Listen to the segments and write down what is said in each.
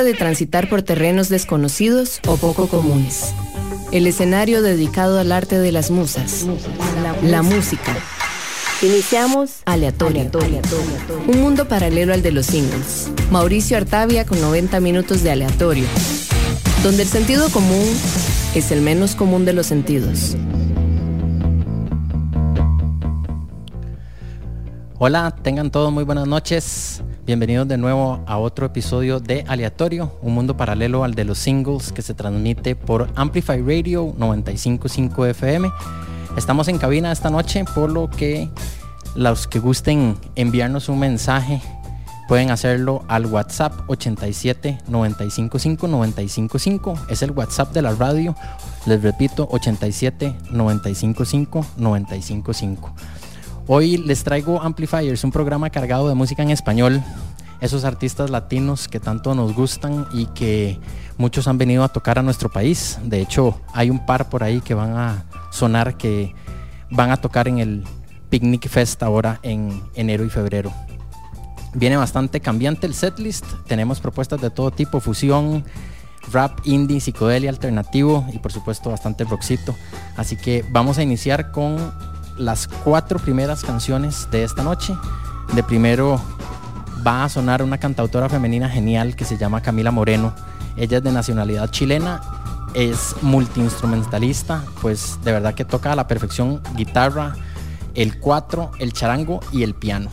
de transitar por terrenos desconocidos o poco comunes. El escenario dedicado al arte de las musas, la música. Iniciamos Aleatorio. Un mundo paralelo al de los singles. Mauricio Artavia con 90 minutos de aleatorio. Donde el sentido común es el menos común de los sentidos. Hola, tengan todos muy buenas noches. Bienvenidos de nuevo a otro episodio de Aleatorio, un mundo paralelo al de los singles que se transmite por Amplify Radio 955 FM. Estamos en cabina esta noche, por lo que los que gusten enviarnos un mensaje pueden hacerlo al WhatsApp 87 955 955. Es el WhatsApp de la radio. Les repito, 87 955 955. Hoy les traigo Amplifiers, un programa cargado de música en español. Esos artistas latinos que tanto nos gustan y que muchos han venido a tocar a nuestro país. De hecho, hay un par por ahí que van a sonar que van a tocar en el Picnic Fest ahora en enero y febrero. Viene bastante cambiante el setlist. Tenemos propuestas de todo tipo, fusión, rap, indie, psicodelia, alternativo y por supuesto bastante rockcito. Así que vamos a iniciar con las cuatro primeras canciones de esta noche. De primero va a sonar una cantautora femenina genial que se llama Camila Moreno. Ella es de nacionalidad chilena, es multiinstrumentalista, pues de verdad que toca a la perfección guitarra, el cuatro, el charango y el piano.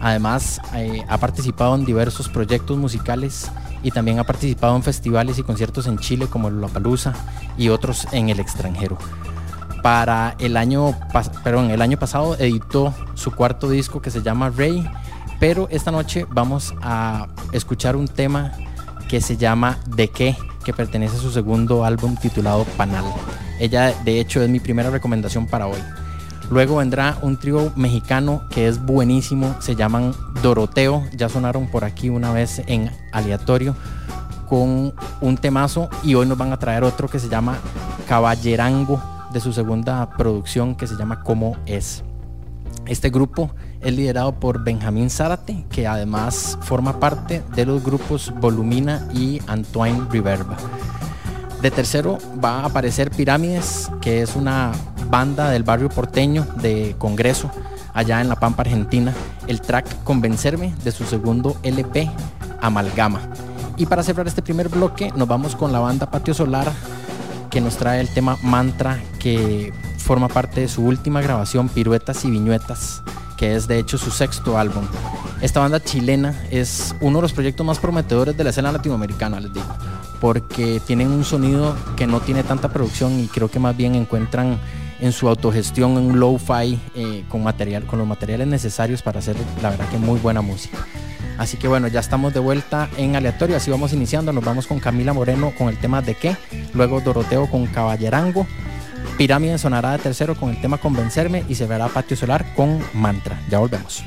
Además eh, ha participado en diversos proyectos musicales y también ha participado en festivales y conciertos en Chile como Lollapalooza y otros en el extranjero para el año, perdón, el año pasado editó su cuarto disco que se llama Rey, pero esta noche vamos a escuchar un tema que se llama De qué, que pertenece a su segundo álbum titulado Panal. Ella de hecho es mi primera recomendación para hoy. Luego vendrá un trío mexicano que es buenísimo, se llaman Doroteo, ya sonaron por aquí una vez en aleatorio con un temazo y hoy nos van a traer otro que se llama Caballerango de su segunda producción que se llama Cómo es. Este grupo es liderado por Benjamín Zárate, que además forma parte de los grupos Volumina y Antoine Riverba. De tercero va a aparecer Pirámides, que es una banda del barrio porteño de Congreso, allá en La Pampa, Argentina. El track Convencerme de su segundo LP, Amalgama. Y para cerrar este primer bloque, nos vamos con la banda Patio Solar que nos trae el tema Mantra, que forma parte de su última grabación, Piruetas y Viñuetas, que es de hecho su sexto álbum. Esta banda chilena es uno de los proyectos más prometedores de la escena latinoamericana, les digo, porque tienen un sonido que no tiene tanta producción y creo que más bien encuentran en su autogestión un low-fi eh, con con los materiales necesarios para hacer la verdad que muy buena música. Así que bueno, ya estamos de vuelta en aleatorio, así vamos iniciando, nos vamos con Camila Moreno con el tema de qué, luego Doroteo con Caballerango, Pirámide sonará de tercero con el tema Convencerme y se verá Patio Solar con Mantra. Ya volvemos.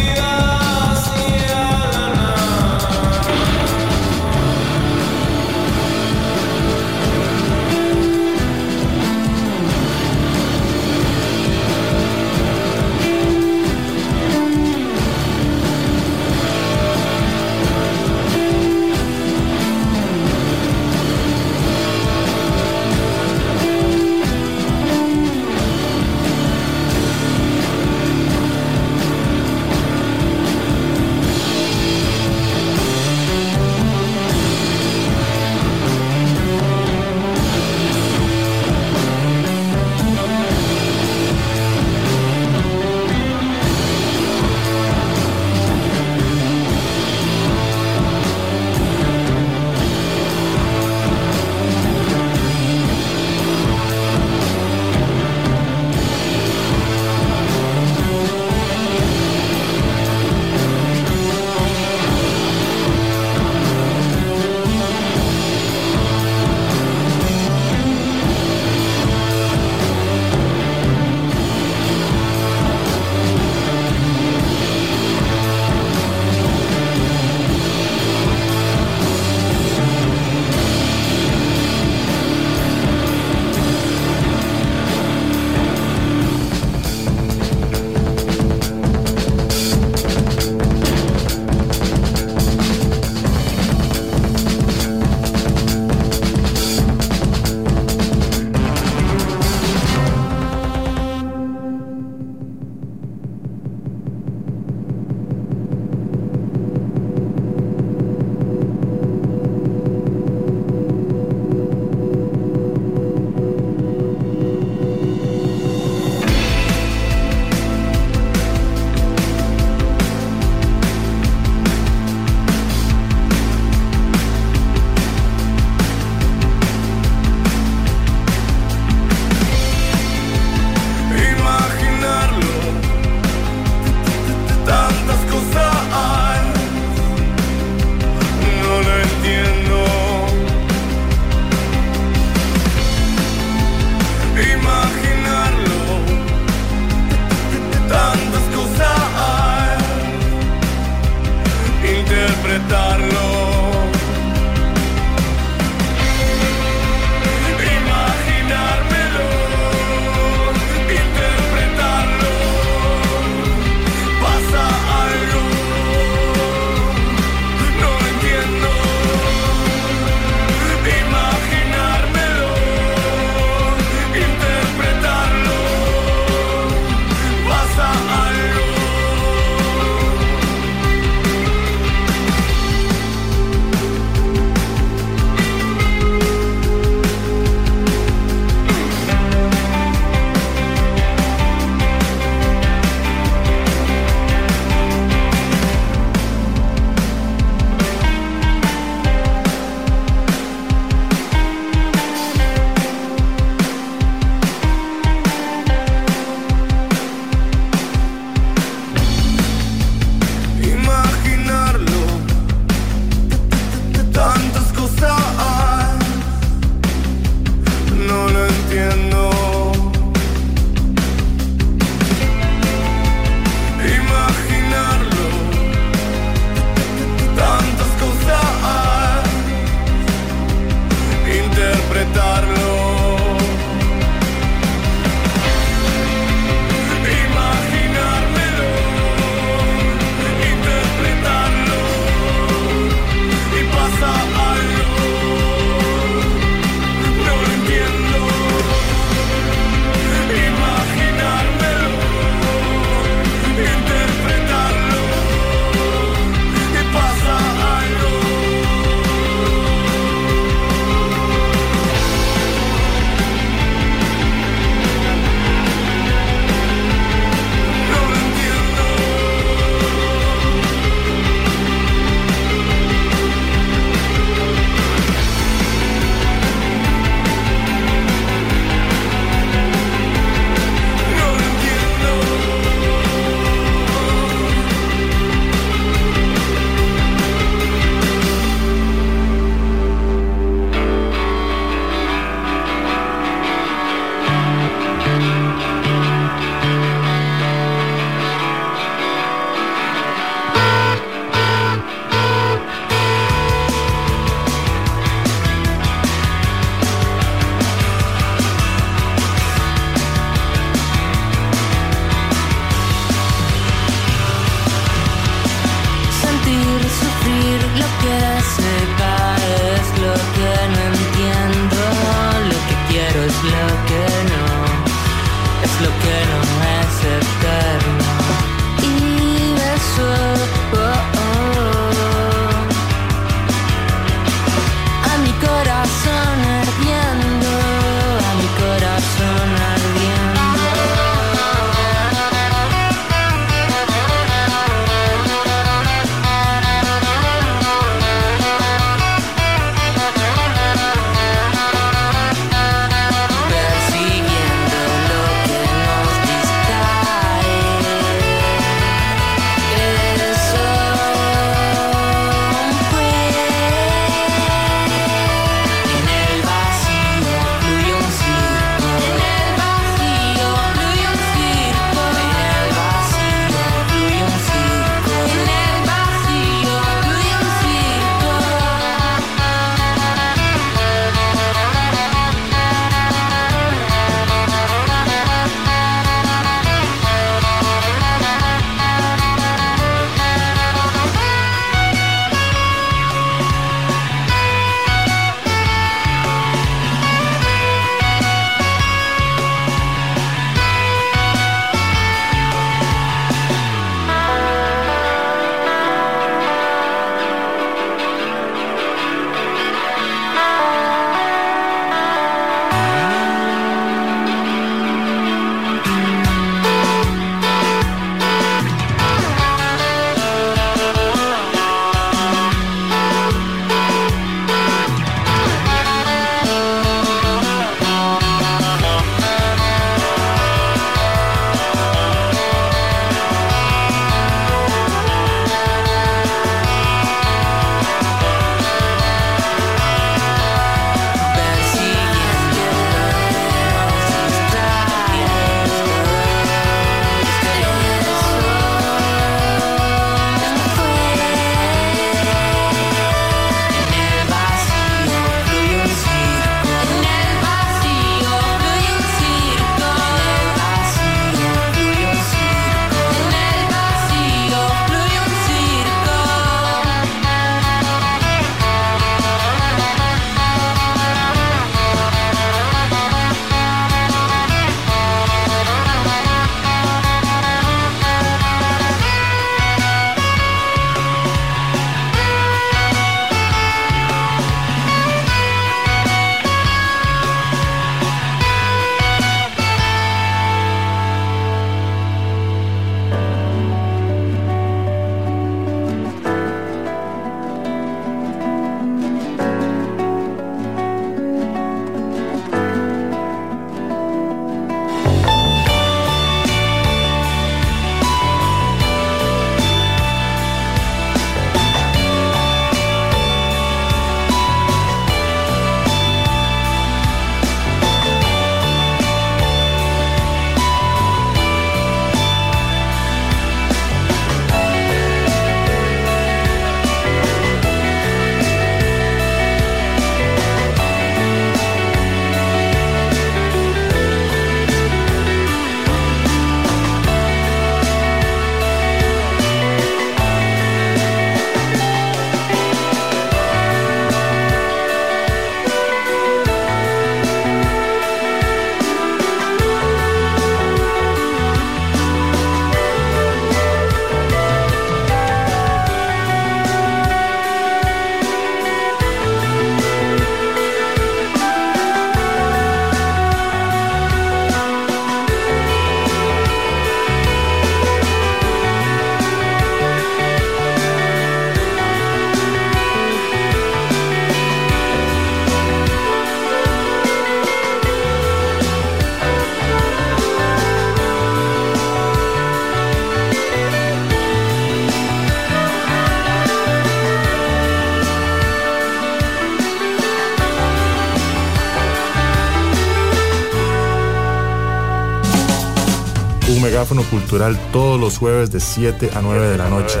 Cultural todos los jueves de 7 a 9 de la noche.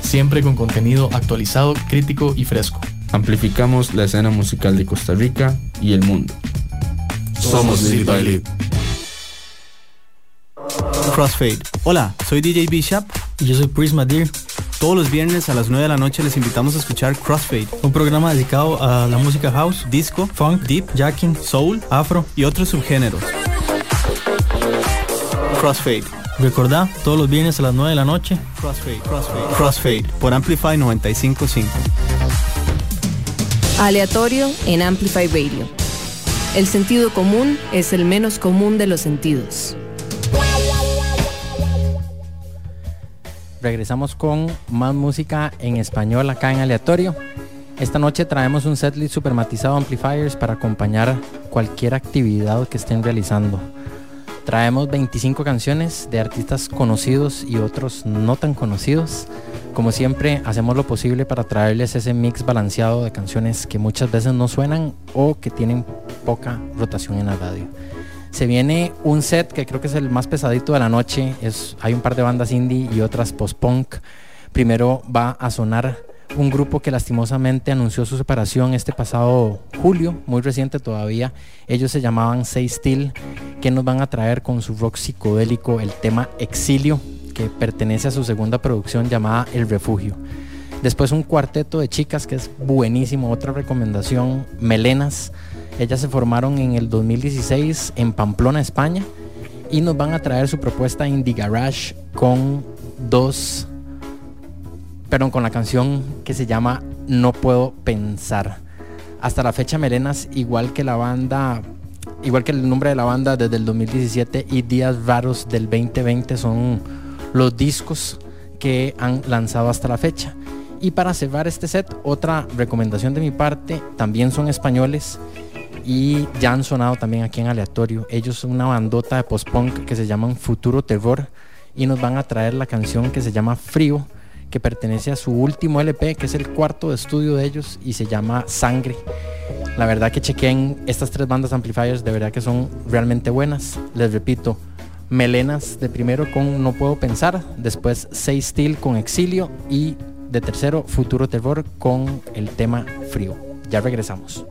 Siempre con contenido actualizado, crítico y fresco. Amplificamos la escena musical de Costa Rica y el mundo. Somos Lead by Lead. Crossfade. Hola, soy DJ Bishop y yo soy Prisma Deer. Todos los viernes a las 9 de la noche les invitamos a escuchar Crossfade, un programa dedicado a la música house, disco, funk, deep, jacking, soul, afro y otros subgéneros. Crossfade. Recordá, todos los viernes a las 9 de la noche. Crossfade, Crossfade, Crossfade por Amplify 955. Aleatorio en Amplify Radio. El sentido común es el menos común de los sentidos. Regresamos con más música en español acá en Aleatorio. Esta noche traemos un setlist supermatizado amplifiers para acompañar cualquier actividad que estén realizando. Traemos 25 canciones de artistas conocidos y otros no tan conocidos. Como siempre, hacemos lo posible para traerles ese mix balanceado de canciones que muchas veces no suenan o que tienen poca rotación en la radio. Se viene un set que creo que es el más pesadito de la noche. Es, hay un par de bandas indie y otras post-punk. Primero va a sonar un grupo que lastimosamente anunció su separación este pasado julio, muy reciente todavía. Ellos se llamaban Say Still, que nos van a traer con su rock psicodélico el tema Exilio, que pertenece a su segunda producción llamada El Refugio. Después un cuarteto de chicas que es buenísimo, otra recomendación, Melenas. Ellas se formaron en el 2016 en Pamplona, España, y nos van a traer su propuesta Indie Garage con dos pero con la canción que se llama No puedo pensar. Hasta la fecha Melenas, igual que la banda, igual que el nombre de la banda desde el 2017 y Días Raros del 2020 son los discos que han lanzado hasta la fecha. Y para cerrar este set, otra recomendación de mi parte, también son españoles y ya han sonado también aquí en aleatorio. Ellos son una bandota de post-punk que se llaman Futuro Terror y nos van a traer la canción que se llama Frío que pertenece a su último LP, que es el cuarto estudio de ellos y se llama Sangre. La verdad que chequen estas tres bandas amplifiers, de verdad que son realmente buenas. Les repito, Melenas de primero con No Puedo Pensar, después Say Still con Exilio y de tercero Futuro Terror con el tema Frío. Ya regresamos.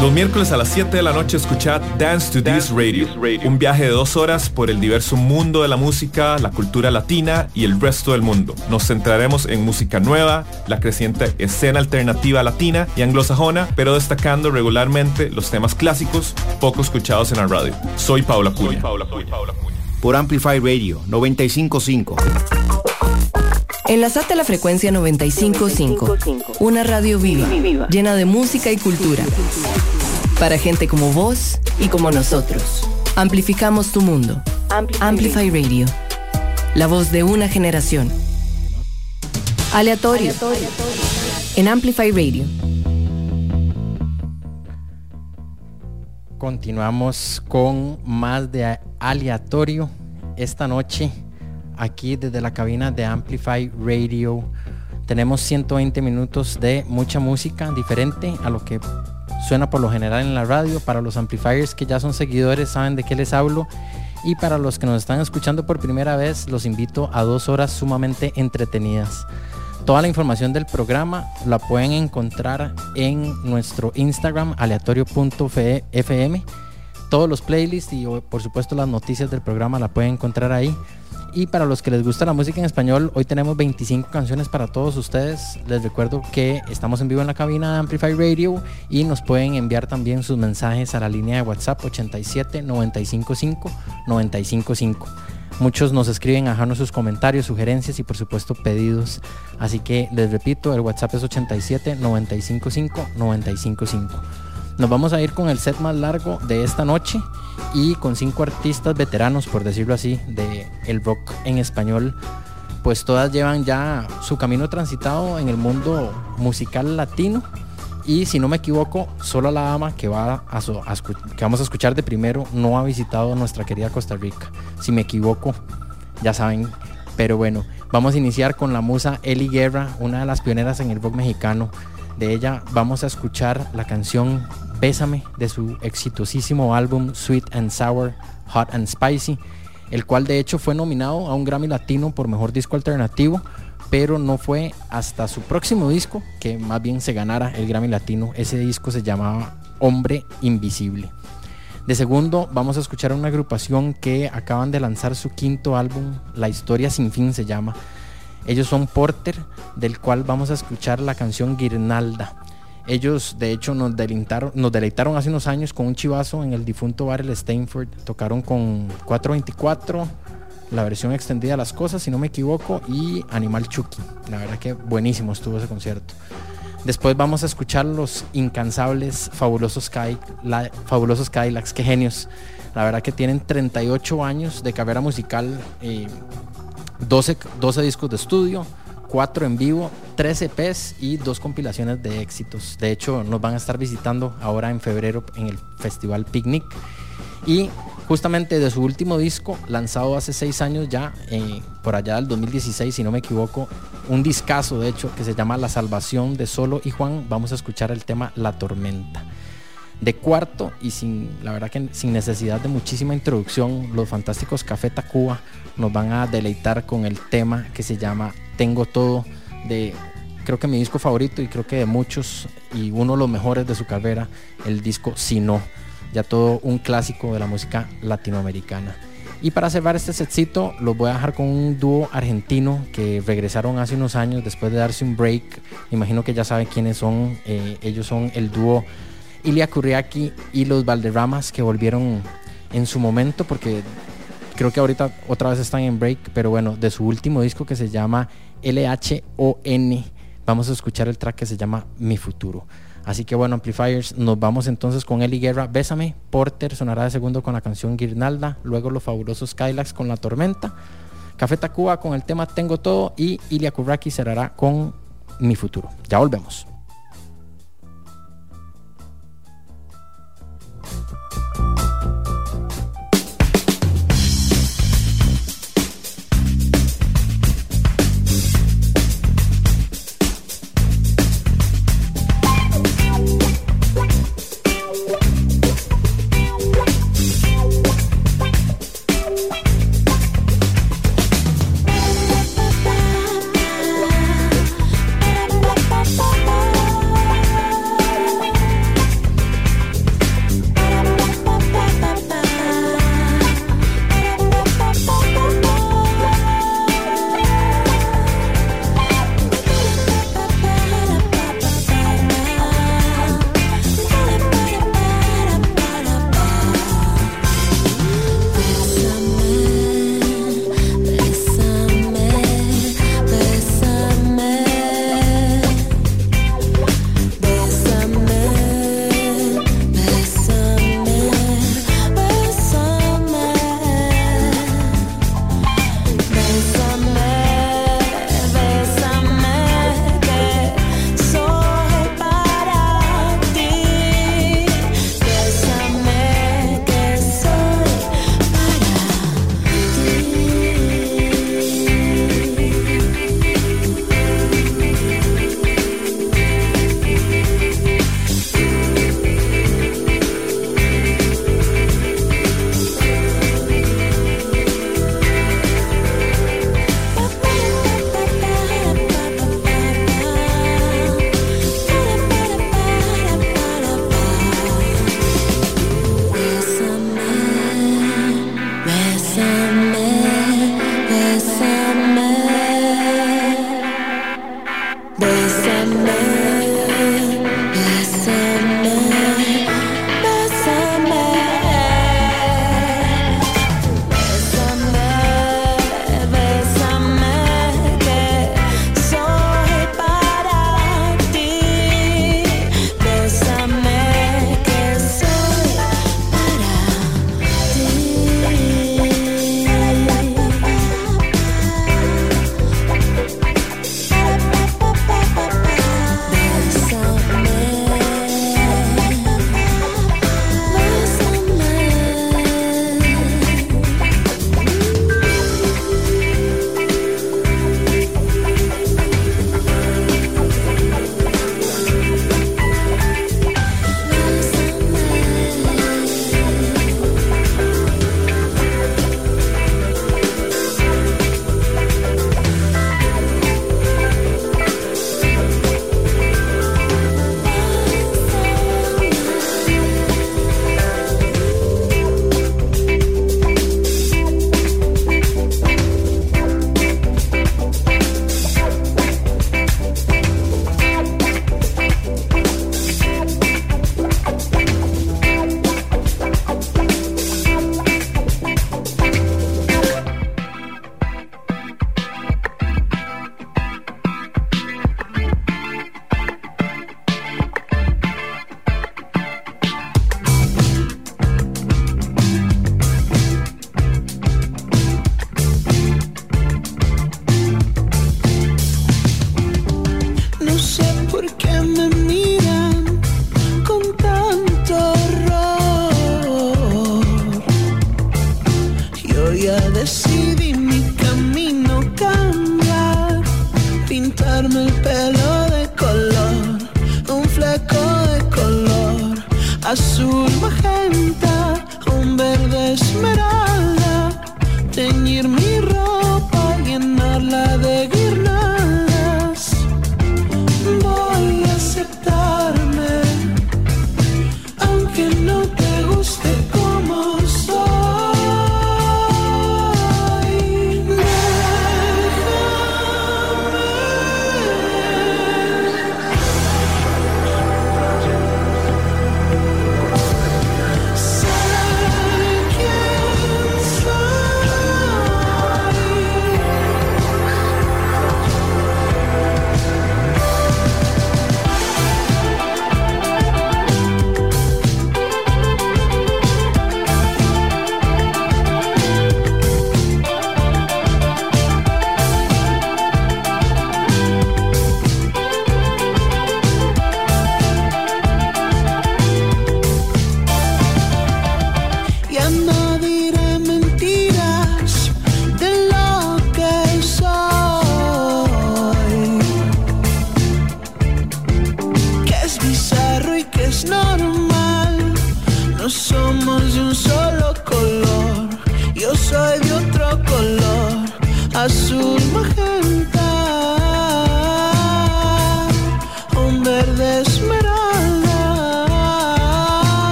Los miércoles a las 7 de la noche escuchad Dance to This Radio, un viaje de dos horas por el diverso mundo de la música, la cultura latina y el resto del mundo. Nos centraremos en música nueva, la creciente escena alternativa latina y anglosajona, pero destacando regularmente los temas clásicos poco escuchados en la radio. Soy Paula Curia. Por Amplify Radio 955. Enlazate a la frecuencia 955, una radio viva, llena de música y cultura. Para gente como vos y como nosotros. Amplificamos tu mundo. Amplify Radio. La voz de una generación. Aleatorio. En Amplify Radio. Continuamos con más de aleatorio esta noche aquí desde la cabina de Amplify Radio. Tenemos 120 minutos de mucha música diferente a lo que suena por lo general en la radio. Para los amplifiers que ya son seguidores saben de qué les hablo. Y para los que nos están escuchando por primera vez, los invito a dos horas sumamente entretenidas. Toda la información del programa la pueden encontrar en nuestro Instagram aleatorio.fm. Todos los playlists y por supuesto las noticias del programa la pueden encontrar ahí. Y para los que les gusta la música en español, hoy tenemos 25 canciones para todos ustedes. Les recuerdo que estamos en vivo en la cabina de Amplify Radio y nos pueden enviar también sus mensajes a la línea de WhatsApp 87 955 955. Muchos nos escriben a sus comentarios, sugerencias y por supuesto pedidos. Así que les repito, el WhatsApp es 87 955 955. Nos vamos a ir con el set más largo de esta noche y con cinco artistas veteranos, por decirlo así, de el rock en español. Pues todas llevan ya su camino transitado en el mundo musical latino. Y si no me equivoco, solo la dama que, va a, que vamos a escuchar de primero no ha visitado nuestra querida Costa Rica. Si me equivoco, ya saben. Pero bueno, vamos a iniciar con la musa Eli Guerra, una de las pioneras en el rock mexicano. De ella vamos a escuchar la canción Bésame de su exitosísimo álbum Sweet and Sour, Hot and Spicy, el cual de hecho fue nominado a un Grammy Latino por Mejor Disco Alternativo, pero no fue hasta su próximo disco que más bien se ganara el Grammy Latino. Ese disco se llamaba Hombre Invisible. De segundo, vamos a escuchar a una agrupación que acaban de lanzar su quinto álbum, La Historia Sin Fin se llama. Ellos son Porter, del cual vamos a escuchar la canción Guirnalda. Ellos, de hecho, nos deleitaron, nos deleitaron hace unos años con un chivazo en el difunto bar El Steinford. Tocaron con 424, la versión extendida de las cosas, si no me equivoco, y Animal Chucky. La verdad que buenísimo estuvo ese concierto. Después vamos a escuchar los incansables, fabulosos, Sky, fabulosos Cadillacs, qué genios. La verdad que tienen 38 años de carrera musical, 12, eh, 12 discos de estudio, 4 en vivo, 3 EPs y dos compilaciones de éxitos. De hecho, nos van a estar visitando ahora en febrero en el Festival Picnic. Y justamente de su último disco, lanzado hace 6 años ya, eh, por allá del 2016, si no me equivoco, un discazo de hecho que se llama La Salvación de Solo y Juan, vamos a escuchar el tema La Tormenta. De cuarto y sin, la verdad que sin necesidad de muchísima introducción, los fantásticos Café Tacuba nos van a deleitar con el tema que se llama tengo todo de creo que mi disco favorito y creo que de muchos y uno de los mejores de su carrera, el disco Si No, ya todo un clásico de la música latinoamericana. Y para cerrar este setcito, los voy a dejar con un dúo argentino que regresaron hace unos años después de darse un break. Imagino que ya saben quiénes son. Eh, ellos son el dúo Ilia Kurriaki y los Valderramas que volvieron en su momento porque creo que ahorita otra vez están en break, pero bueno, de su último disco que se llama LHON. Vamos a escuchar el track que se llama Mi Futuro. Así que bueno, Amplifiers, nos vamos entonces con Eli Guerra, Bésame, Porter sonará de segundo con la canción Guirnalda, luego los fabulosos Skylax con La Tormenta, Café Tacuba con el tema Tengo Todo y Ilia Kuraki cerrará con Mi Futuro. Ya volvemos.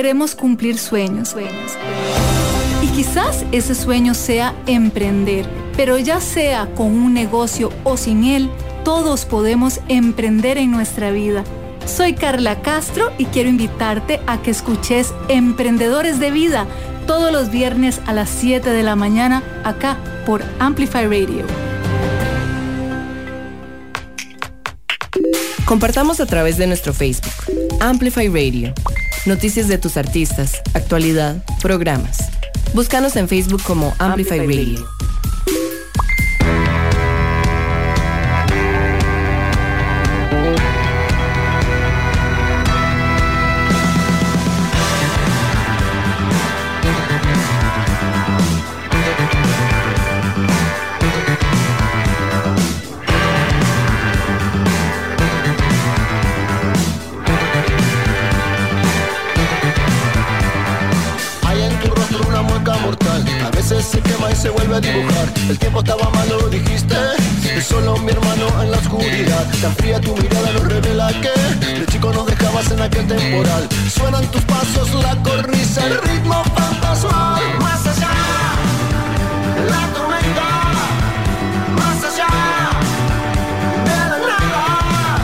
Queremos cumplir sueños. Y quizás ese sueño sea emprender, pero ya sea con un negocio o sin él, todos podemos emprender en nuestra vida. Soy Carla Castro y quiero invitarte a que escuches Emprendedores de Vida todos los viernes a las 7 de la mañana acá por Amplify Radio. Compartamos a través de nuestro Facebook, Amplify Radio. Noticias de tus artistas, actualidad, programas. Búscanos en Facebook como Amplify Radio. El tiempo estaba malo, dijiste. Es solo mi hermano en la oscuridad. Tan fría tu mirada nos revela que De chico nos dejabas en aquel temporal. Suenan tus pasos, la cornisa El ritmo fantasmal Más allá La tormenta. Más allá De la nada.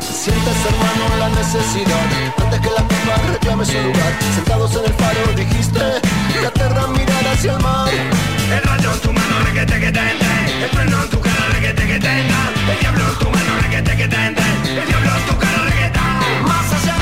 Sientes hermano la necesidad. Antes que la culpa reclame su lugar. Sentados en el faro dijiste La tierra mirar hacia el mar diablo en tu mano, requete que te El freno en tu cara, requete que te El diablo en tu mano, requete que te El diablo en tu cara, requete Más allá.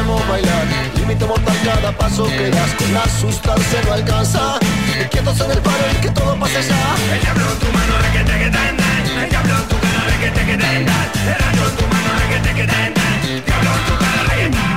queremos bailar. Límite mortal cada paso que das Con la sustancia no alcanza. Quietos en el paro y que todo pase ya El diablo en tu mano, requete que te El diablo en tu cara, requete que te El rayo en tu mano, requete que te Diablo en tu cara, requete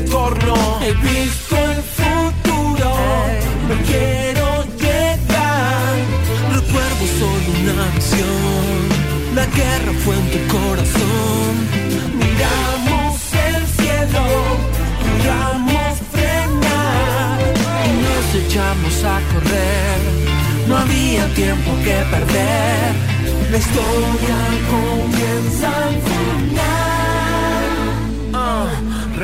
retorno. He visto el futuro, no quiero llegar. Recuerdo solo una acción, la guerra fue en tu corazón. Miramos el cielo, juramos frenar y nos echamos a correr. No había tiempo que perder. La historia comienza al final.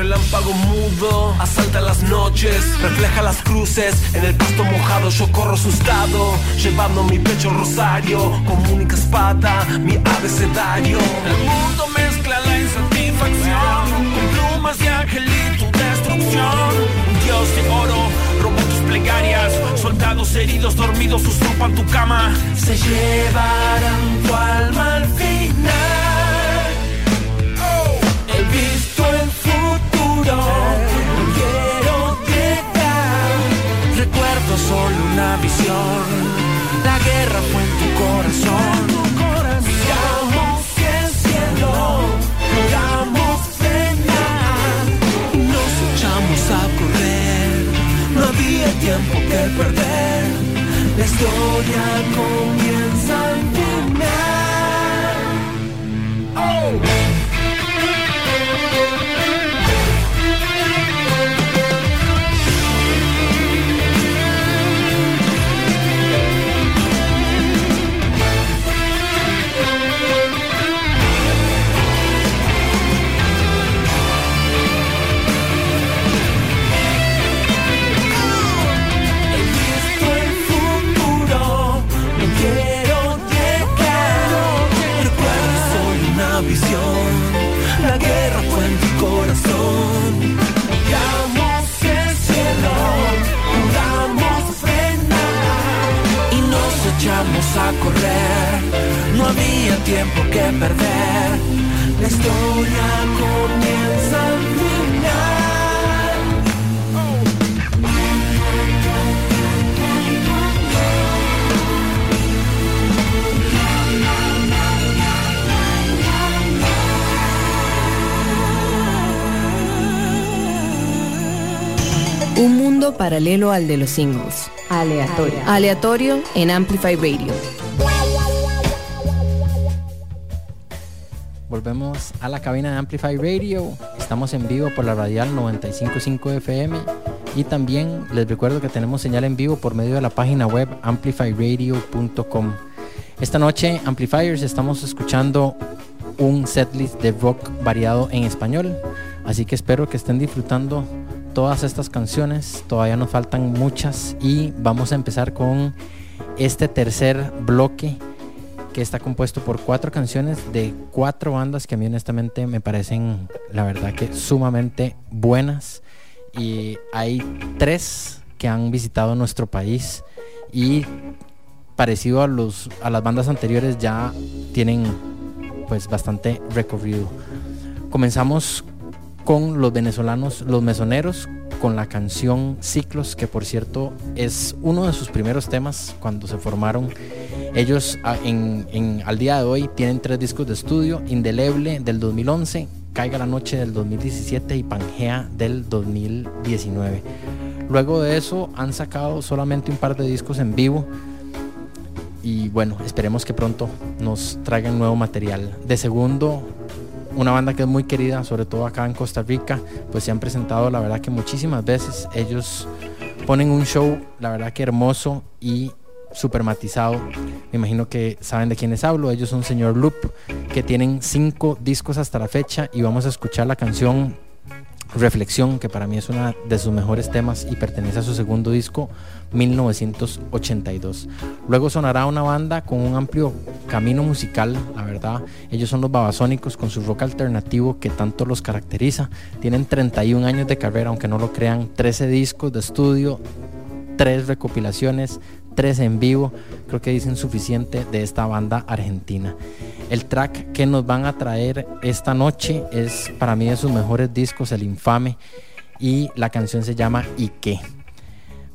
Ah, relámpago mudo, asalta las noches, refleja las cruces. En el pasto mojado yo corro asustado, llevando mi pecho rosario, como única espada, mi abecedario. El mundo mezcla la insatisfacción con plumas de ángel y tu destrucción. Un dios de oro robó tus plegarias, soldados heridos dormidos usurpan tu cama. Se llevarán tu alma al final. No quiero llegar. Recuerdo solo una visión, la guerra fue en tu corazón. Miramos el cielo, logramos frenar y nos echamos a correr. No había tiempo que perder, la historia comienza al final. Oh. Correr. No había tiempo que perder, la historia comienza al final. Un mundo paralelo al de los singles. Aleatorio. Aleatorio en Amplify Radio. A la cabina de Amplify Radio. Estamos en vivo por la radial 955 FM y también les recuerdo que tenemos señal en vivo por medio de la página web amplifyradio.com. Esta noche, Amplifiers, estamos escuchando un setlist de rock variado en español, así que espero que estén disfrutando todas estas canciones. Todavía nos faltan muchas y vamos a empezar con este tercer bloque que está compuesto por cuatro canciones de cuatro bandas que a mí honestamente me parecen la verdad que sumamente buenas y hay tres que han visitado nuestro país y parecido a los a las bandas anteriores ya tienen pues bastante recorrido. Comenzamos con los venezolanos Los Mesoneros con la canción Ciclos, que por cierto es uno de sus primeros temas cuando se formaron. Ellos a- en, en- al día de hoy tienen tres discos de estudio, Indeleble del 2011, Caiga la Noche del 2017 y Pangea del 2019. Luego de eso han sacado solamente un par de discos en vivo y bueno, esperemos que pronto nos traigan nuevo material. De segundo, una banda que es muy querida, sobre todo acá en Costa Rica, pues se han presentado la verdad que muchísimas veces. Ellos ponen un show, la verdad que hermoso y super matizado. Me imagino que saben de quiénes hablo. Ellos son Señor Loop, que tienen cinco discos hasta la fecha y vamos a escuchar la canción Reflexión, que para mí es una de sus mejores temas y pertenece a su segundo disco, 1982. Luego sonará una banda con un amplio camino musical, la verdad. Ellos son los Babasónicos con su rock alternativo que tanto los caracteriza. Tienen 31 años de carrera, aunque no lo crean, 13 discos de estudio, 3 recopilaciones, 3 en vivo. Creo que dicen suficiente de esta banda argentina. El track que nos van a traer esta noche es para mí de sus mejores discos, El Infame, y la canción se llama ¿Y qué?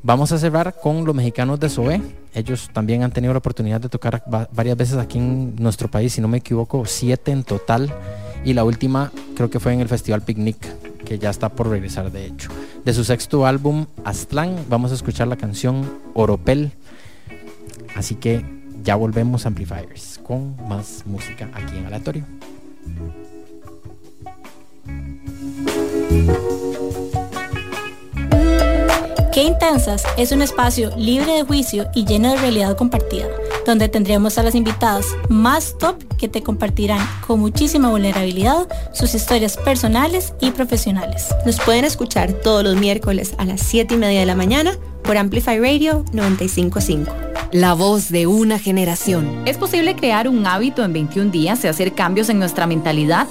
Vamos a cerrar con los mexicanos de Zoé. Ellos también han tenido la oportunidad de tocar va- varias veces aquí en nuestro país, si no me equivoco, siete en total. Y la última creo que fue en el Festival Picnic, que ya está por regresar de hecho. De su sexto álbum, Aztlán, vamos a escuchar la canción Oropel. Así que ya volvemos a Amplifiers con más música aquí en Aleatorio. Qué Intensas es un espacio libre de juicio y lleno de realidad compartida, donde tendremos a las invitadas más top que te compartirán con muchísima vulnerabilidad sus historias personales y profesionales. Nos pueden escuchar todos los miércoles a las 7 y media de la mañana por Amplify Radio 955. La voz de una generación. ¿Es posible crear un hábito en 21 días y hacer cambios en nuestra mentalidad?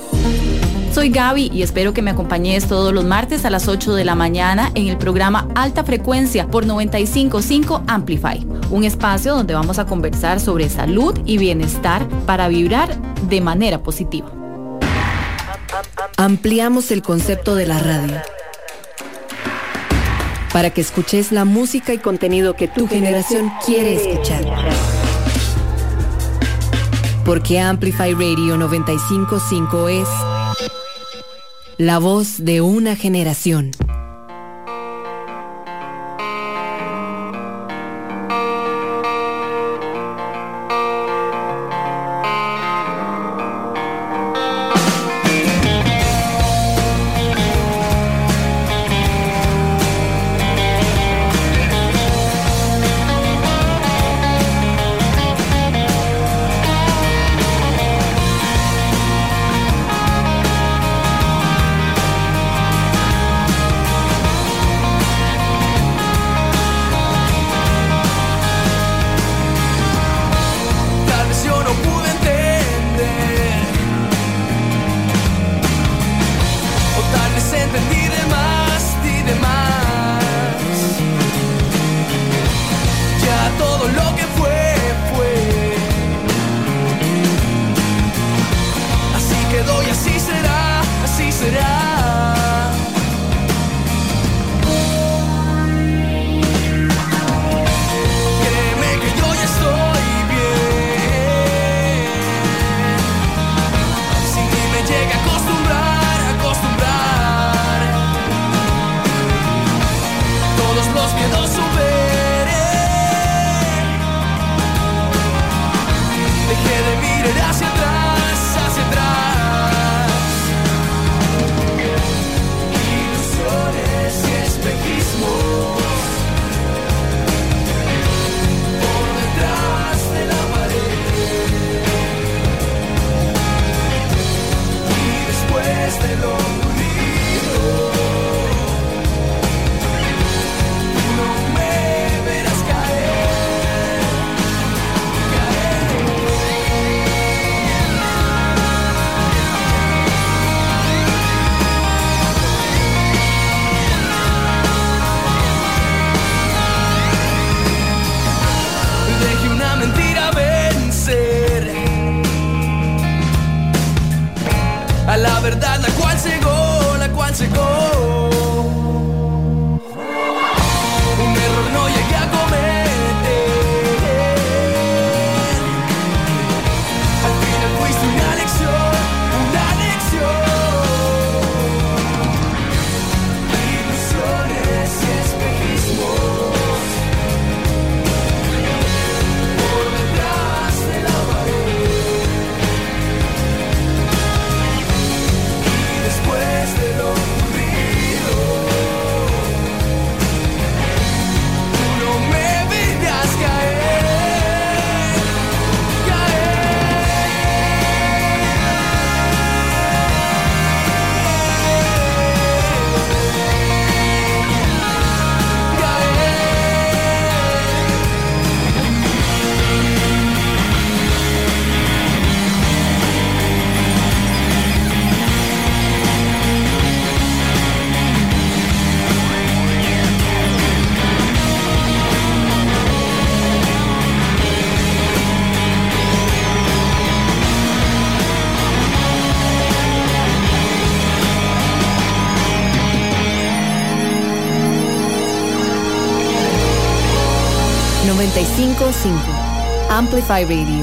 Soy Gaby y espero que me acompañes todos los martes a las 8 de la mañana en el programa Alta Frecuencia por 955 Amplify, un espacio donde vamos a conversar sobre salud y bienestar para vibrar de manera positiva. Ampliamos el concepto de la radio para que escuches la música y contenido que tu generación quiere escuchar. Porque Amplify Radio 955 es la voz de una generación. 955 Amplify Radio.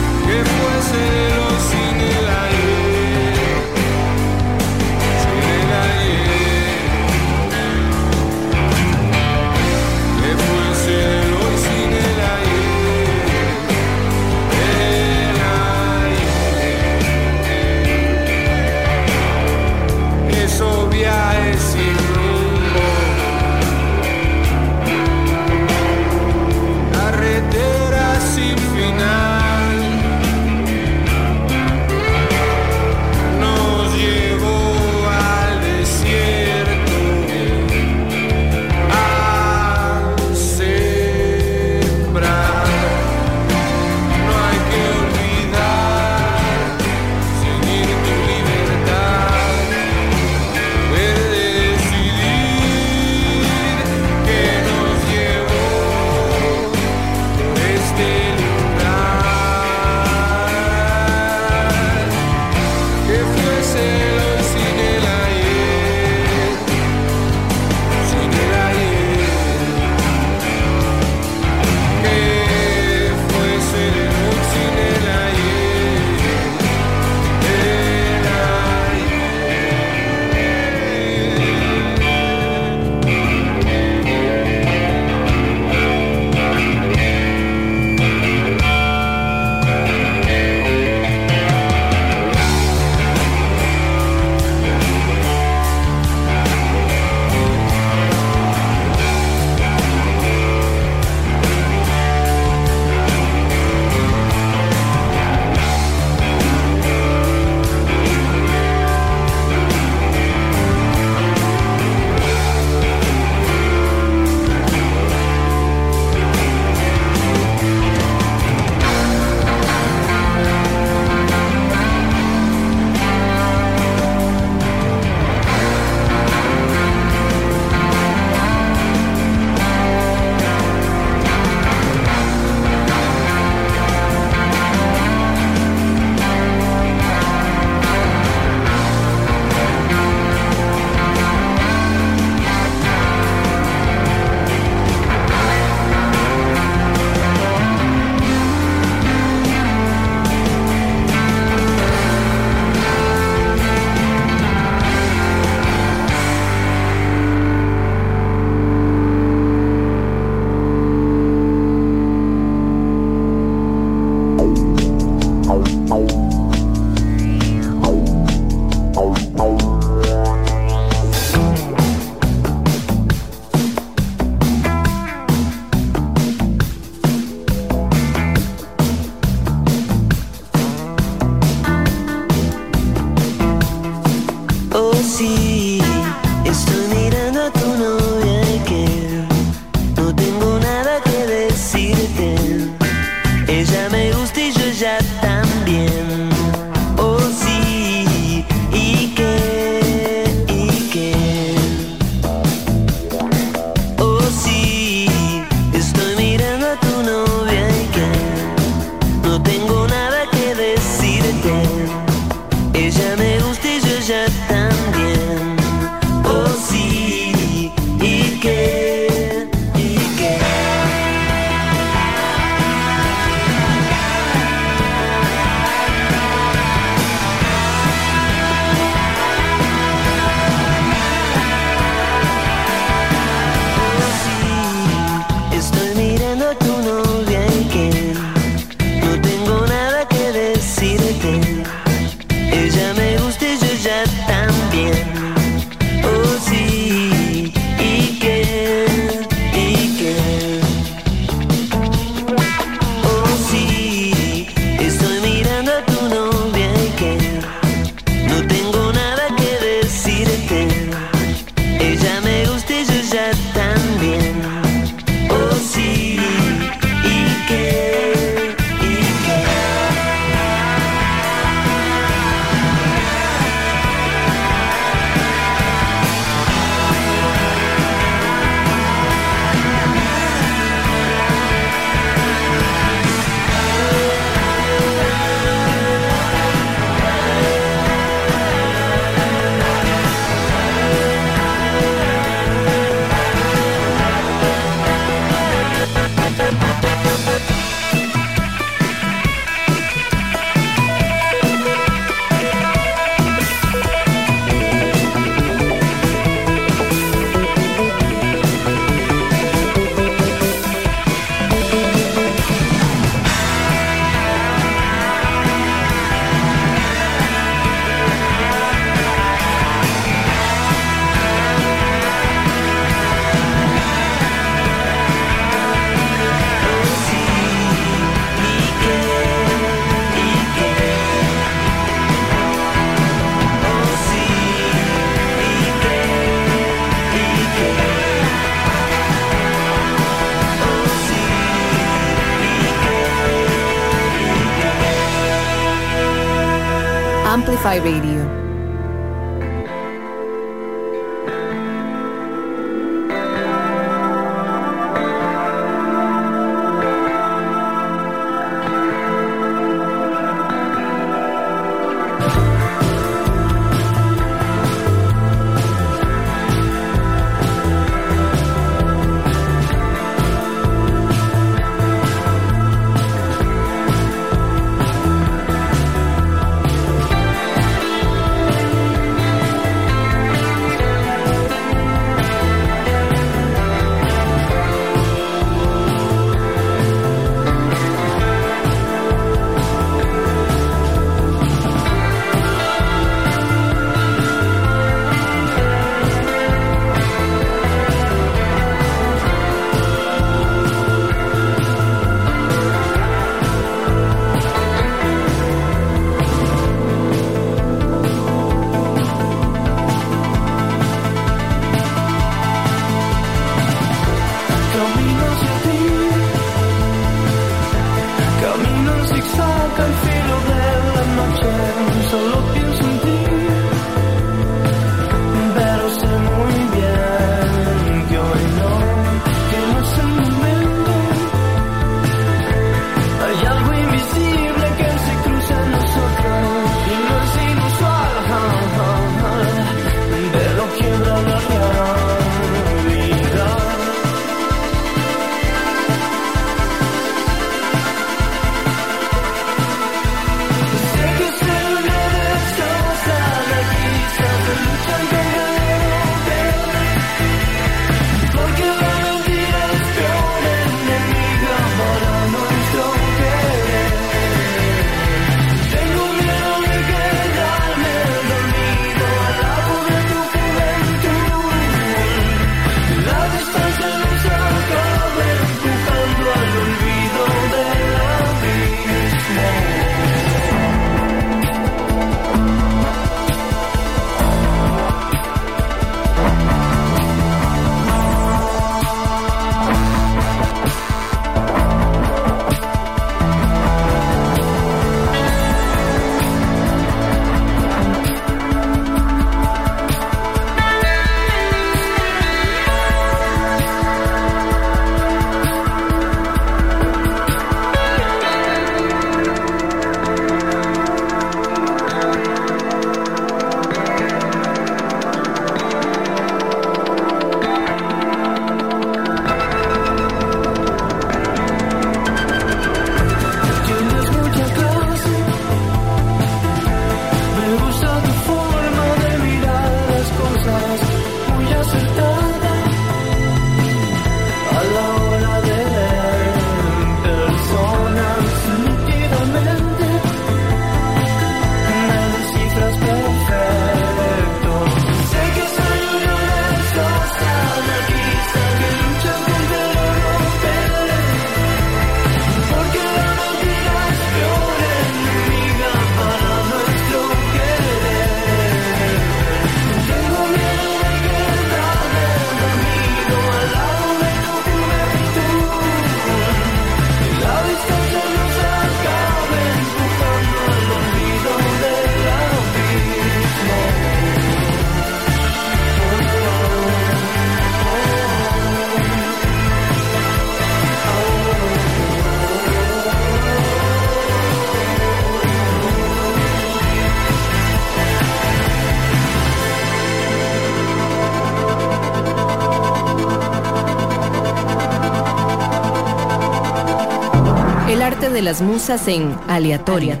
De las musas en aleatoria.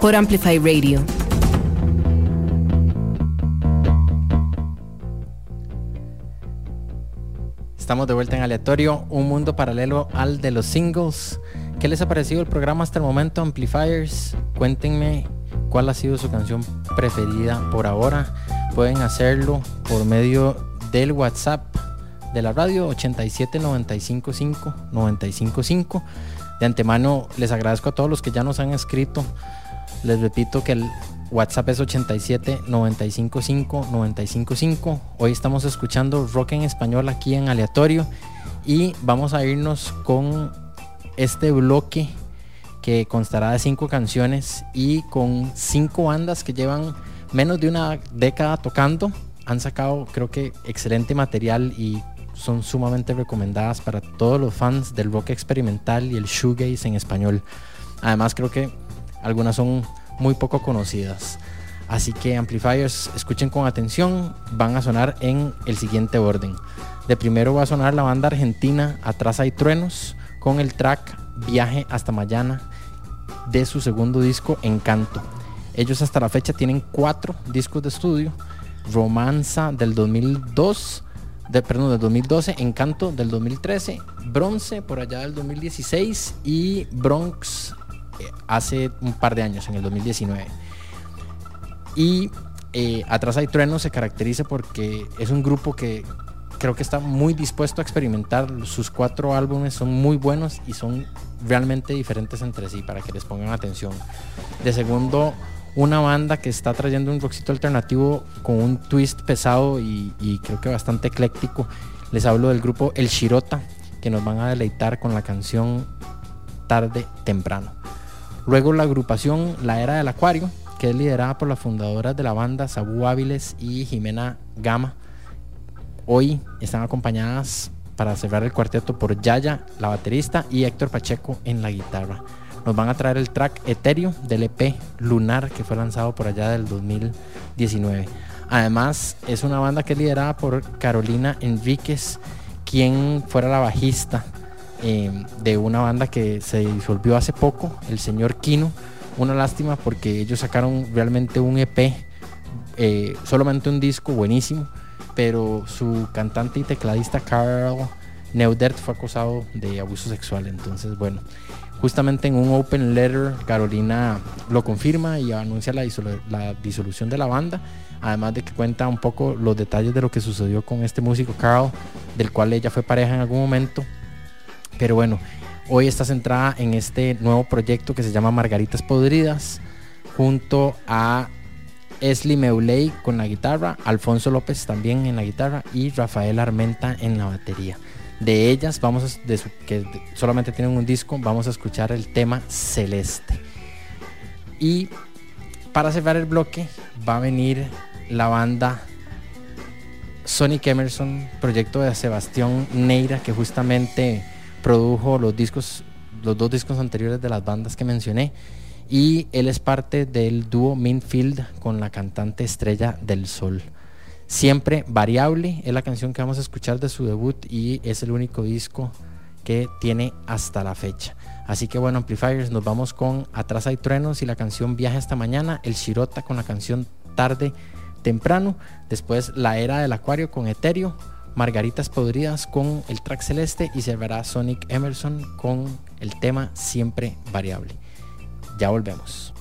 Por Amplify Radio. Estamos de vuelta en aleatorio, un mundo paralelo al de los singles. ¿Qué les ha parecido el programa hasta el momento, Amplifiers? Cuéntenme cuál ha sido su canción preferida por ahora. Pueden hacerlo por medio del WhatsApp de la radio 87 955 955. De antemano les agradezco a todos los que ya nos han escrito. Les repito que el WhatsApp es 87 955 955. Hoy estamos escuchando rock en español aquí en aleatorio y vamos a irnos con este bloque que constará de cinco canciones y con cinco bandas que llevan menos de una década tocando. Han sacado creo que excelente material y son sumamente recomendadas para todos los fans del rock experimental y el shoegaze en español. Además creo que algunas son muy poco conocidas. Así que amplifiers, escuchen con atención, van a sonar en el siguiente orden. De primero va a sonar la banda argentina Atrás hay truenos con el track Viaje hasta mañana de su segundo disco Encanto. Ellos hasta la fecha tienen cuatro discos de estudio. Romanza del 2002, de, perdón, del 2012, Encanto del 2013, Bronce por allá del 2016 y Bronx eh, hace un par de años, en el 2019. Y eh, Atrás hay truenos se caracteriza porque es un grupo que creo que está muy dispuesto a experimentar. Sus cuatro álbumes son muy buenos y son realmente diferentes entre sí para que les pongan atención. De segundo, una banda que está trayendo un rockcito alternativo con un twist pesado y, creo que bastante ecléctico. Les hablo del grupo El Shirota, que nos van a deleitar con la canción Tarde Temprano. Luego la agrupación La Era del Acuario, que es liderada por las fundadoras de la banda Sabu Áviles y Jimena Gama. Hoy están acompañadas para cerrar el cuarteto por Yaya, la baterista, y Héctor Pacheco en la guitarra. Nos van a traer el track Etéreo del EP Lunar que fue lanzado por allá del 2019. Además, es una banda que es liderada por Carolina Enríquez, quien fuera la bajista eh, de una banda que se disolvió hace poco, el señor Kino. Una lástima porque ellos sacaron realmente un EP, eh, solamente un disco buenísimo, pero su cantante y tecladista Carl Neudert fue acusado de abuso sexual. Entonces, bueno, justamente en un open letter Carolina lo confirma y anuncia la, disolu la disolución de la banda. Además de que cuenta un poco los detalles de lo que sucedió con este músico Carl, del cual ella fue pareja en algún momento. Pero bueno, hoy está centrada en este nuevo proyecto que se llama Margaritas Podridas, junto a Esli Meuley con la guitarra, Alfonso López también en la guitarra y Rafael Armenta en la batería. De ellas, vamos a, que solamente tienen un disco, vamos a escuchar el tema Celeste. Y para cerrar el bloque va a venir la banda Sonic Emerson, proyecto de Sebastián Neira, que justamente produjo los discos, los dos discos anteriores de las bandas que mencioné. Y él es parte del dúo Minfield con la cantante Estrella del Sol. Siempre variable es la canción que vamos a escuchar de su debut y es el único disco que tiene hasta la fecha. Así que bueno, Amplifiers, nos vamos con Atrás hay truenos y la canción Viaje esta mañana, El Shirota con la canción Tarde temprano, después La Era del Acuario con Etéreo, Margaritas Podridas con el track celeste y cerrará Sonic Emerson con el tema Siempre Variable. Ya volvemos.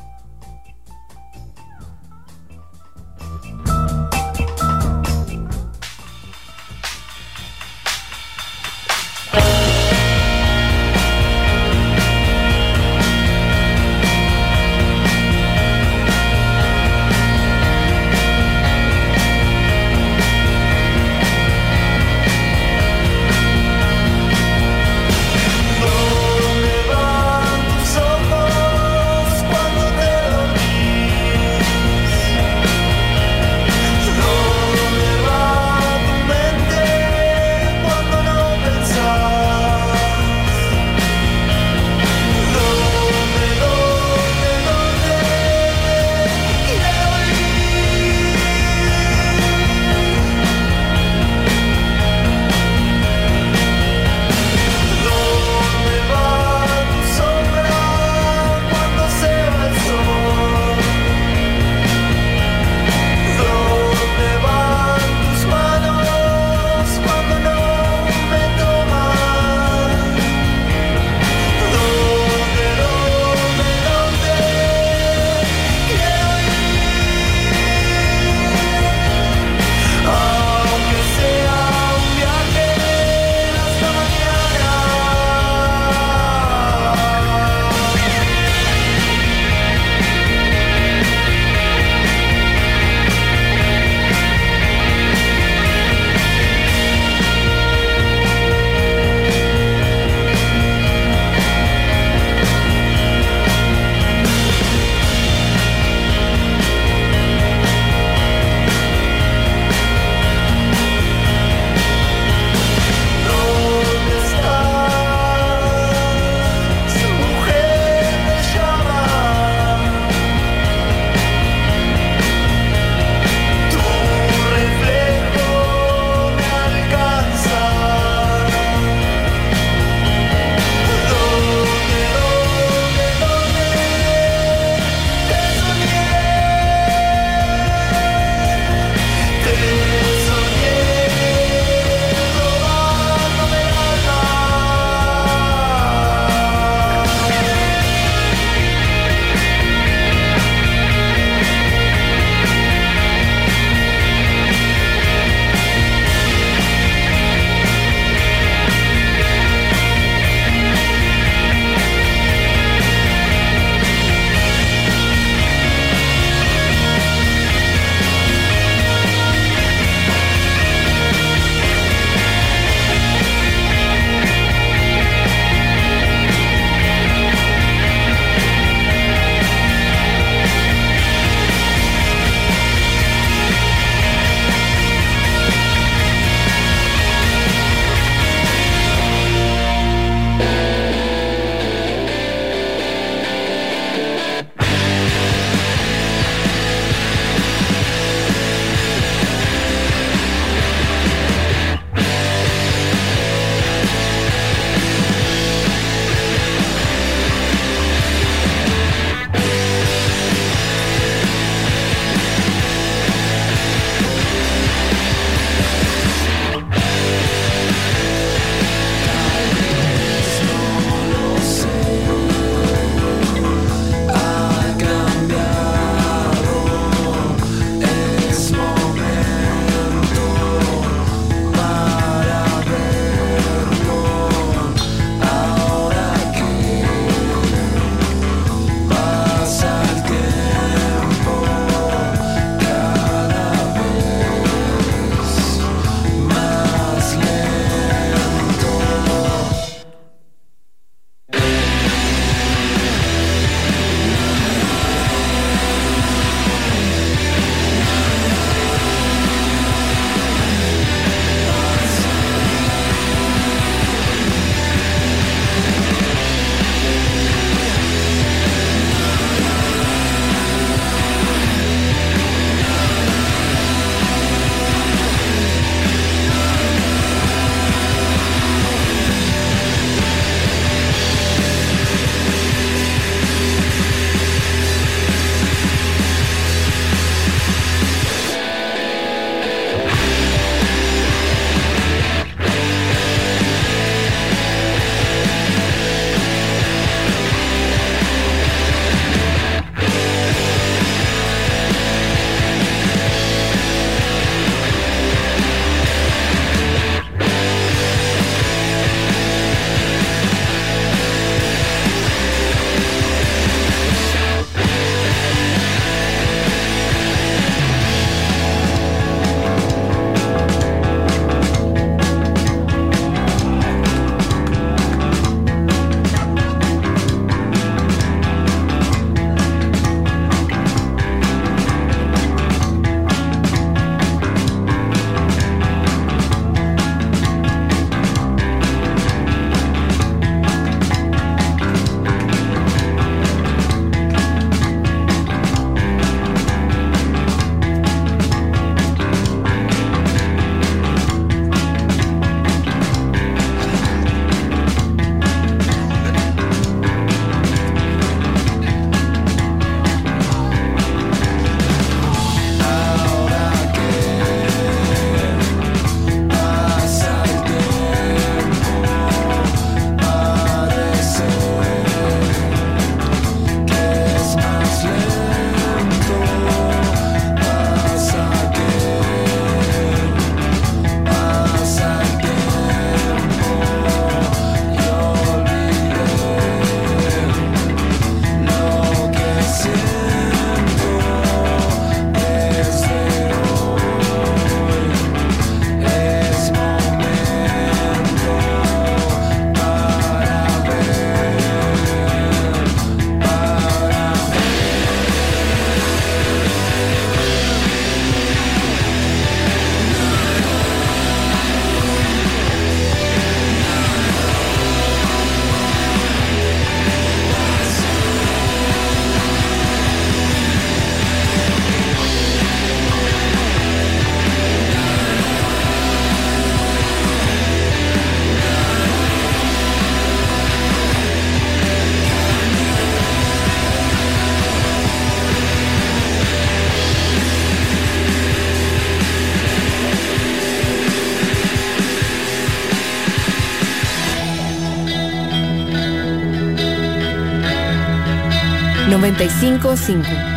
955.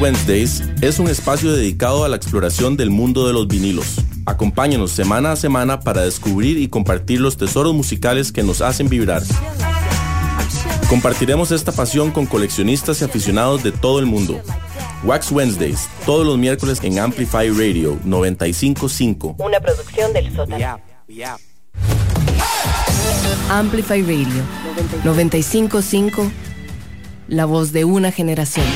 Wednesdays es un espacio dedicado a la exploración del mundo de los vinilos. Acompáñanos semana a semana para descubrir y compartir los tesoros musicales que nos hacen vibrar. Compartiremos esta pasión con coleccionistas y aficionados de todo el mundo. Wax Wednesdays, todos los miércoles en Amplify Radio 955. Una producción del sótano. Amplify Radio 955, la voz de una generación.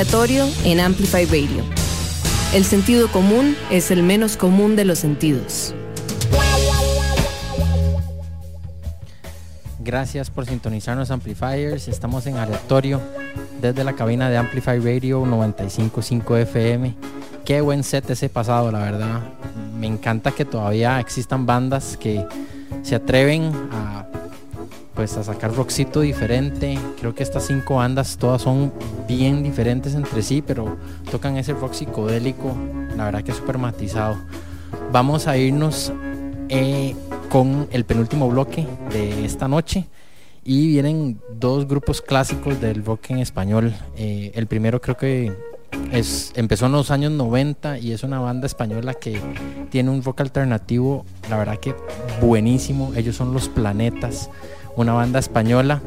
En Amplify Radio. El sentido común es el menos común de los sentidos. Gracias por sintonizarnos Amplifiers. Estamos en aleatorio desde la cabina de Amplify Radio 955 FM. Qué buen set ese pasado, la verdad. Me encanta que todavía existan bandas que se atreven a pues a sacar rockcito diferente. Creo que estas cinco bandas todas son bien diferentes entre sí, pero tocan ese rock psicodélico, la verdad que es súper matizado. Vamos a irnos eh, con el penúltimo bloque de esta noche y vienen dos grupos clásicos del rock en español. Eh, el primero creo que es, empezó en los años 90 y es una banda española que tiene un rock alternativo, la verdad que buenísimo. Ellos son Los Planetas una banda española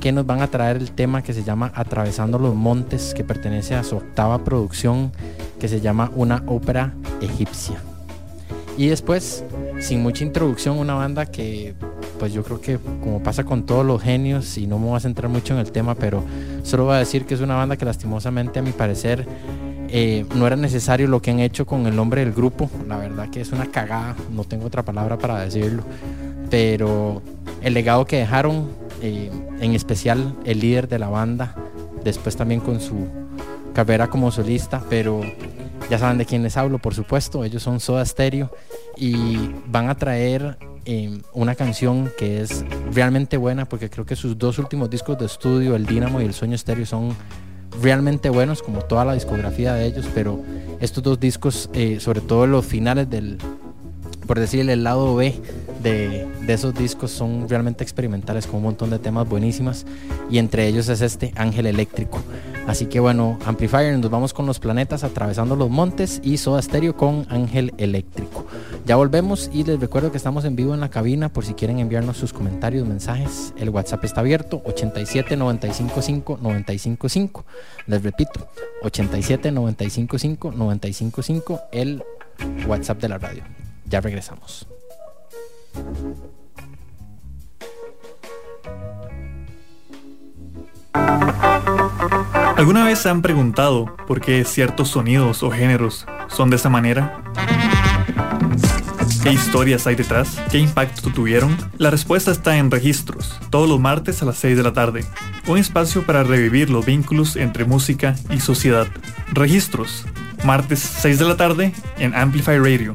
que nos van a traer el tema que se llama Atravesando los Montes, que pertenece a su octava producción, que se llama Una ópera egipcia. Y después, sin mucha introducción, una banda que, pues yo creo que como pasa con todos los genios, y no me voy a centrar mucho en el tema, pero solo voy a decir que es una banda que lastimosamente a mi parecer eh, no era necesario lo que han hecho con el nombre del grupo. La verdad que es una cagada, no tengo otra palabra para decirlo. Pero el legado que dejaron, eh, en especial el líder de la banda, después también con su carrera como solista, pero ya saben de quién les hablo, por supuesto, ellos son Soda Stereo y van a traer eh, una canción que es realmente buena porque creo que sus dos últimos discos de estudio, El Dínamo y El Sueño Stereo, son realmente buenos como toda la discografía de ellos, pero estos dos discos, eh, sobre todo los finales del, por decirle, el lado B de, esos discos son realmente experimentales con un montón de temas buenísimas y entre ellos es este Ángel Eléctrico. Así que bueno, Amplifier, nos vamos con los planetas atravesando los montes y Soda Stereo con Ángel Eléctrico. Ya volvemos y les recuerdo que estamos en vivo en la cabina por si quieren enviarnos sus comentarios, mensajes. El WhatsApp está abierto 87 955 955. Les repito, 87 955 955 el WhatsApp de la radio. Ya regresamos. ¿Alguna vez se han preguntado por qué ciertos sonidos o géneros son de esa manera? ¿Qué historias hay detrás? ¿Qué impacto tuvieron? La respuesta está en Registros, todos los martes a las 6 de la tarde. Un espacio para revivir los vínculos entre música y sociedad. Registros, martes 6 de la tarde en Amplify Radio.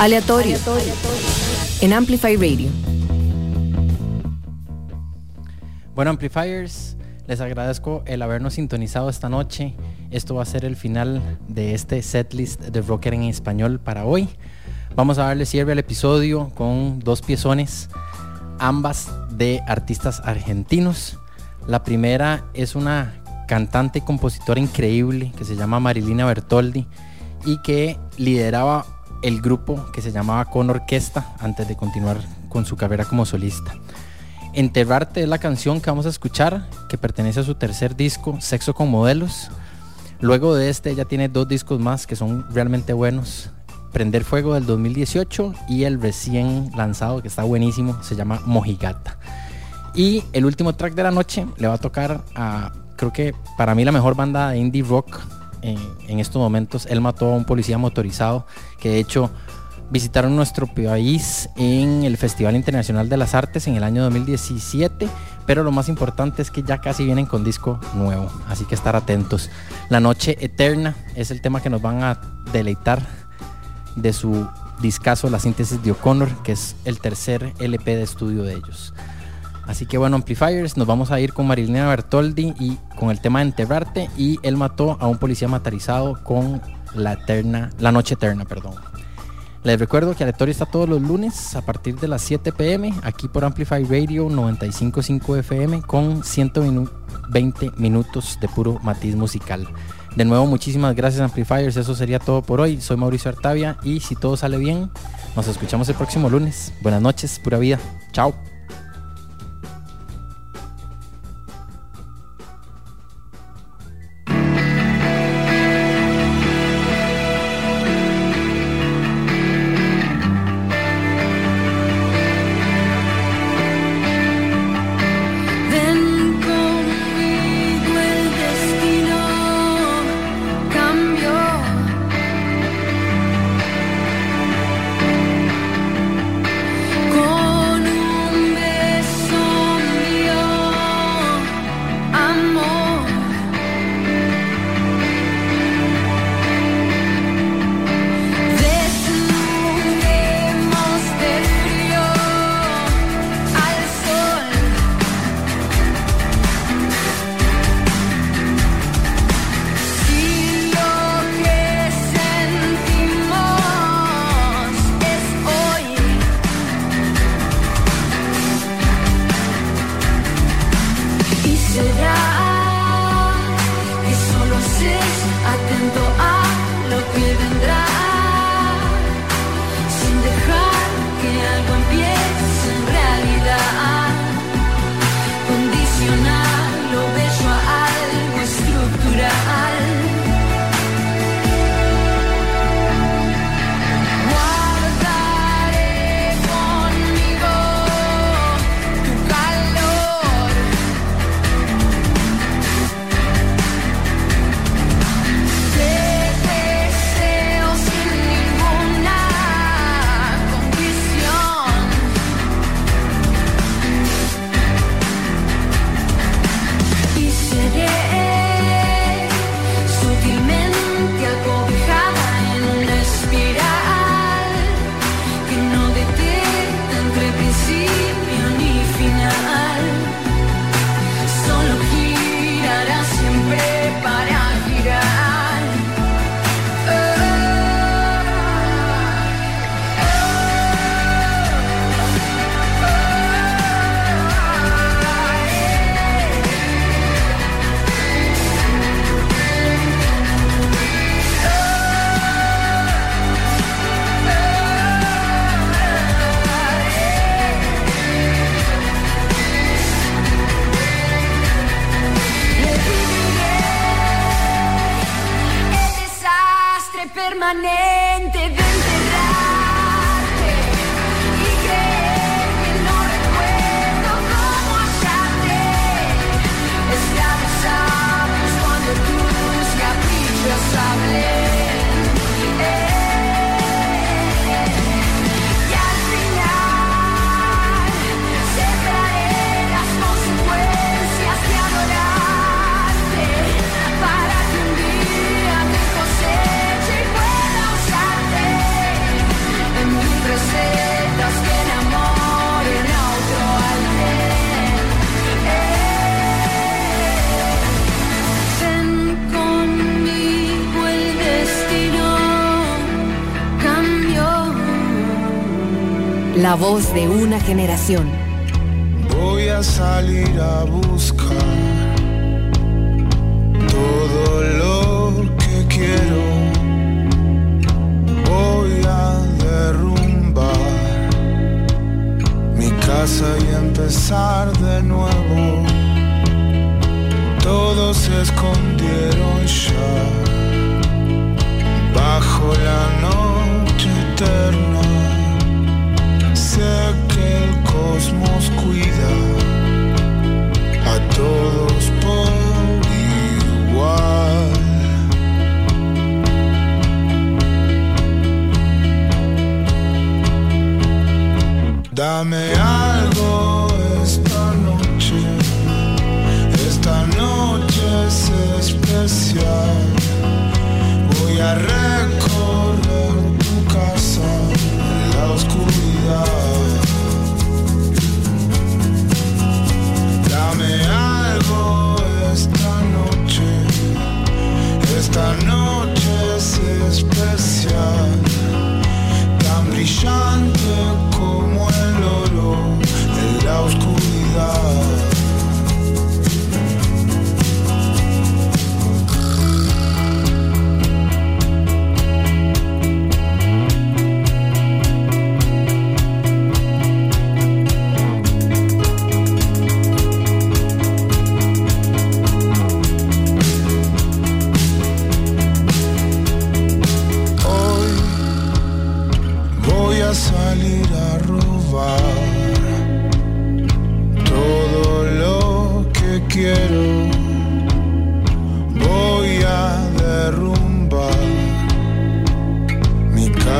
Aleatorio. En Amplify Radio. Bueno, Amplifiers, les agradezco el habernos sintonizado esta noche. Esto va a ser el final de este setlist de Rocker en español para hoy. Vamos a darle cierre al episodio con dos piezones, ambas de artistas argentinos. La primera es una cantante y compositora increíble que se llama Marilina Bertoldi y que lideraba el grupo que se llamaba Con Orquesta antes de continuar con su carrera como solista. Enterrarte es la canción que vamos a escuchar, que pertenece a su tercer disco, Sexo con Modelos. Luego de este ella tiene dos discos más que son realmente buenos. Prender Fuego del 2018 y el recién lanzado que está buenísimo, se llama Mojigata. Y el último track de la noche le va a tocar a, creo que para mí la mejor banda de indie rock en, estos momentos. Él mató a un policía motorizado que de hecho visitaron nuestro país en el Festival Internacional de las Artes en el año 2017, pero lo más importante es que ya casi vienen con disco nuevo, así que estar atentos. La Noche Eterna es el tema que nos van a deleitar de su discazo La Síntesis de O'Connor, que es el tercer LP de estudio de ellos. Así que bueno, Amplifiers, nos vamos a ir con Marilena Bertoldi y con el tema de Enterrarte y él mató a un policía matarizado con la eterna, la noche eterna, perdón. Les recuerdo que Aleatorio está todos los lunes a partir de las 7 pm aquí por Amplify Radio 955 FM con 120 minutos de puro matiz musical. De nuevo, muchísimas gracias Amplifiers, eso sería todo por hoy. Soy Mauricio Artavia y si todo sale bien, nos escuchamos el próximo lunes. Buenas noches, pura vida. Chao. de una generación.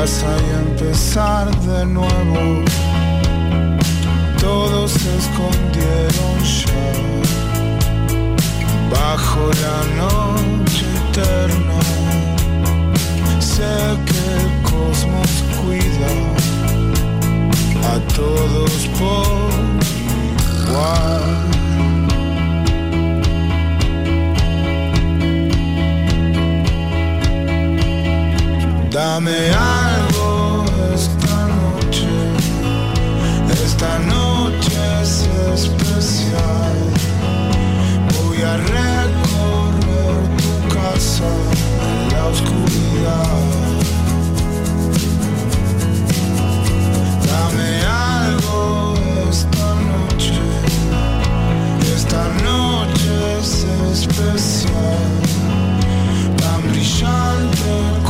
casa y empezar de nuevo. Todos se escondieron ya bajo la noche eterna. Sé que el cosmos cuida a todos por igual. Dame algo esta noche, esta noche es especial. Voy a recorrer tu casa en la oscuridad. Dame algo esta noche, esta noche es especial. Tan brillante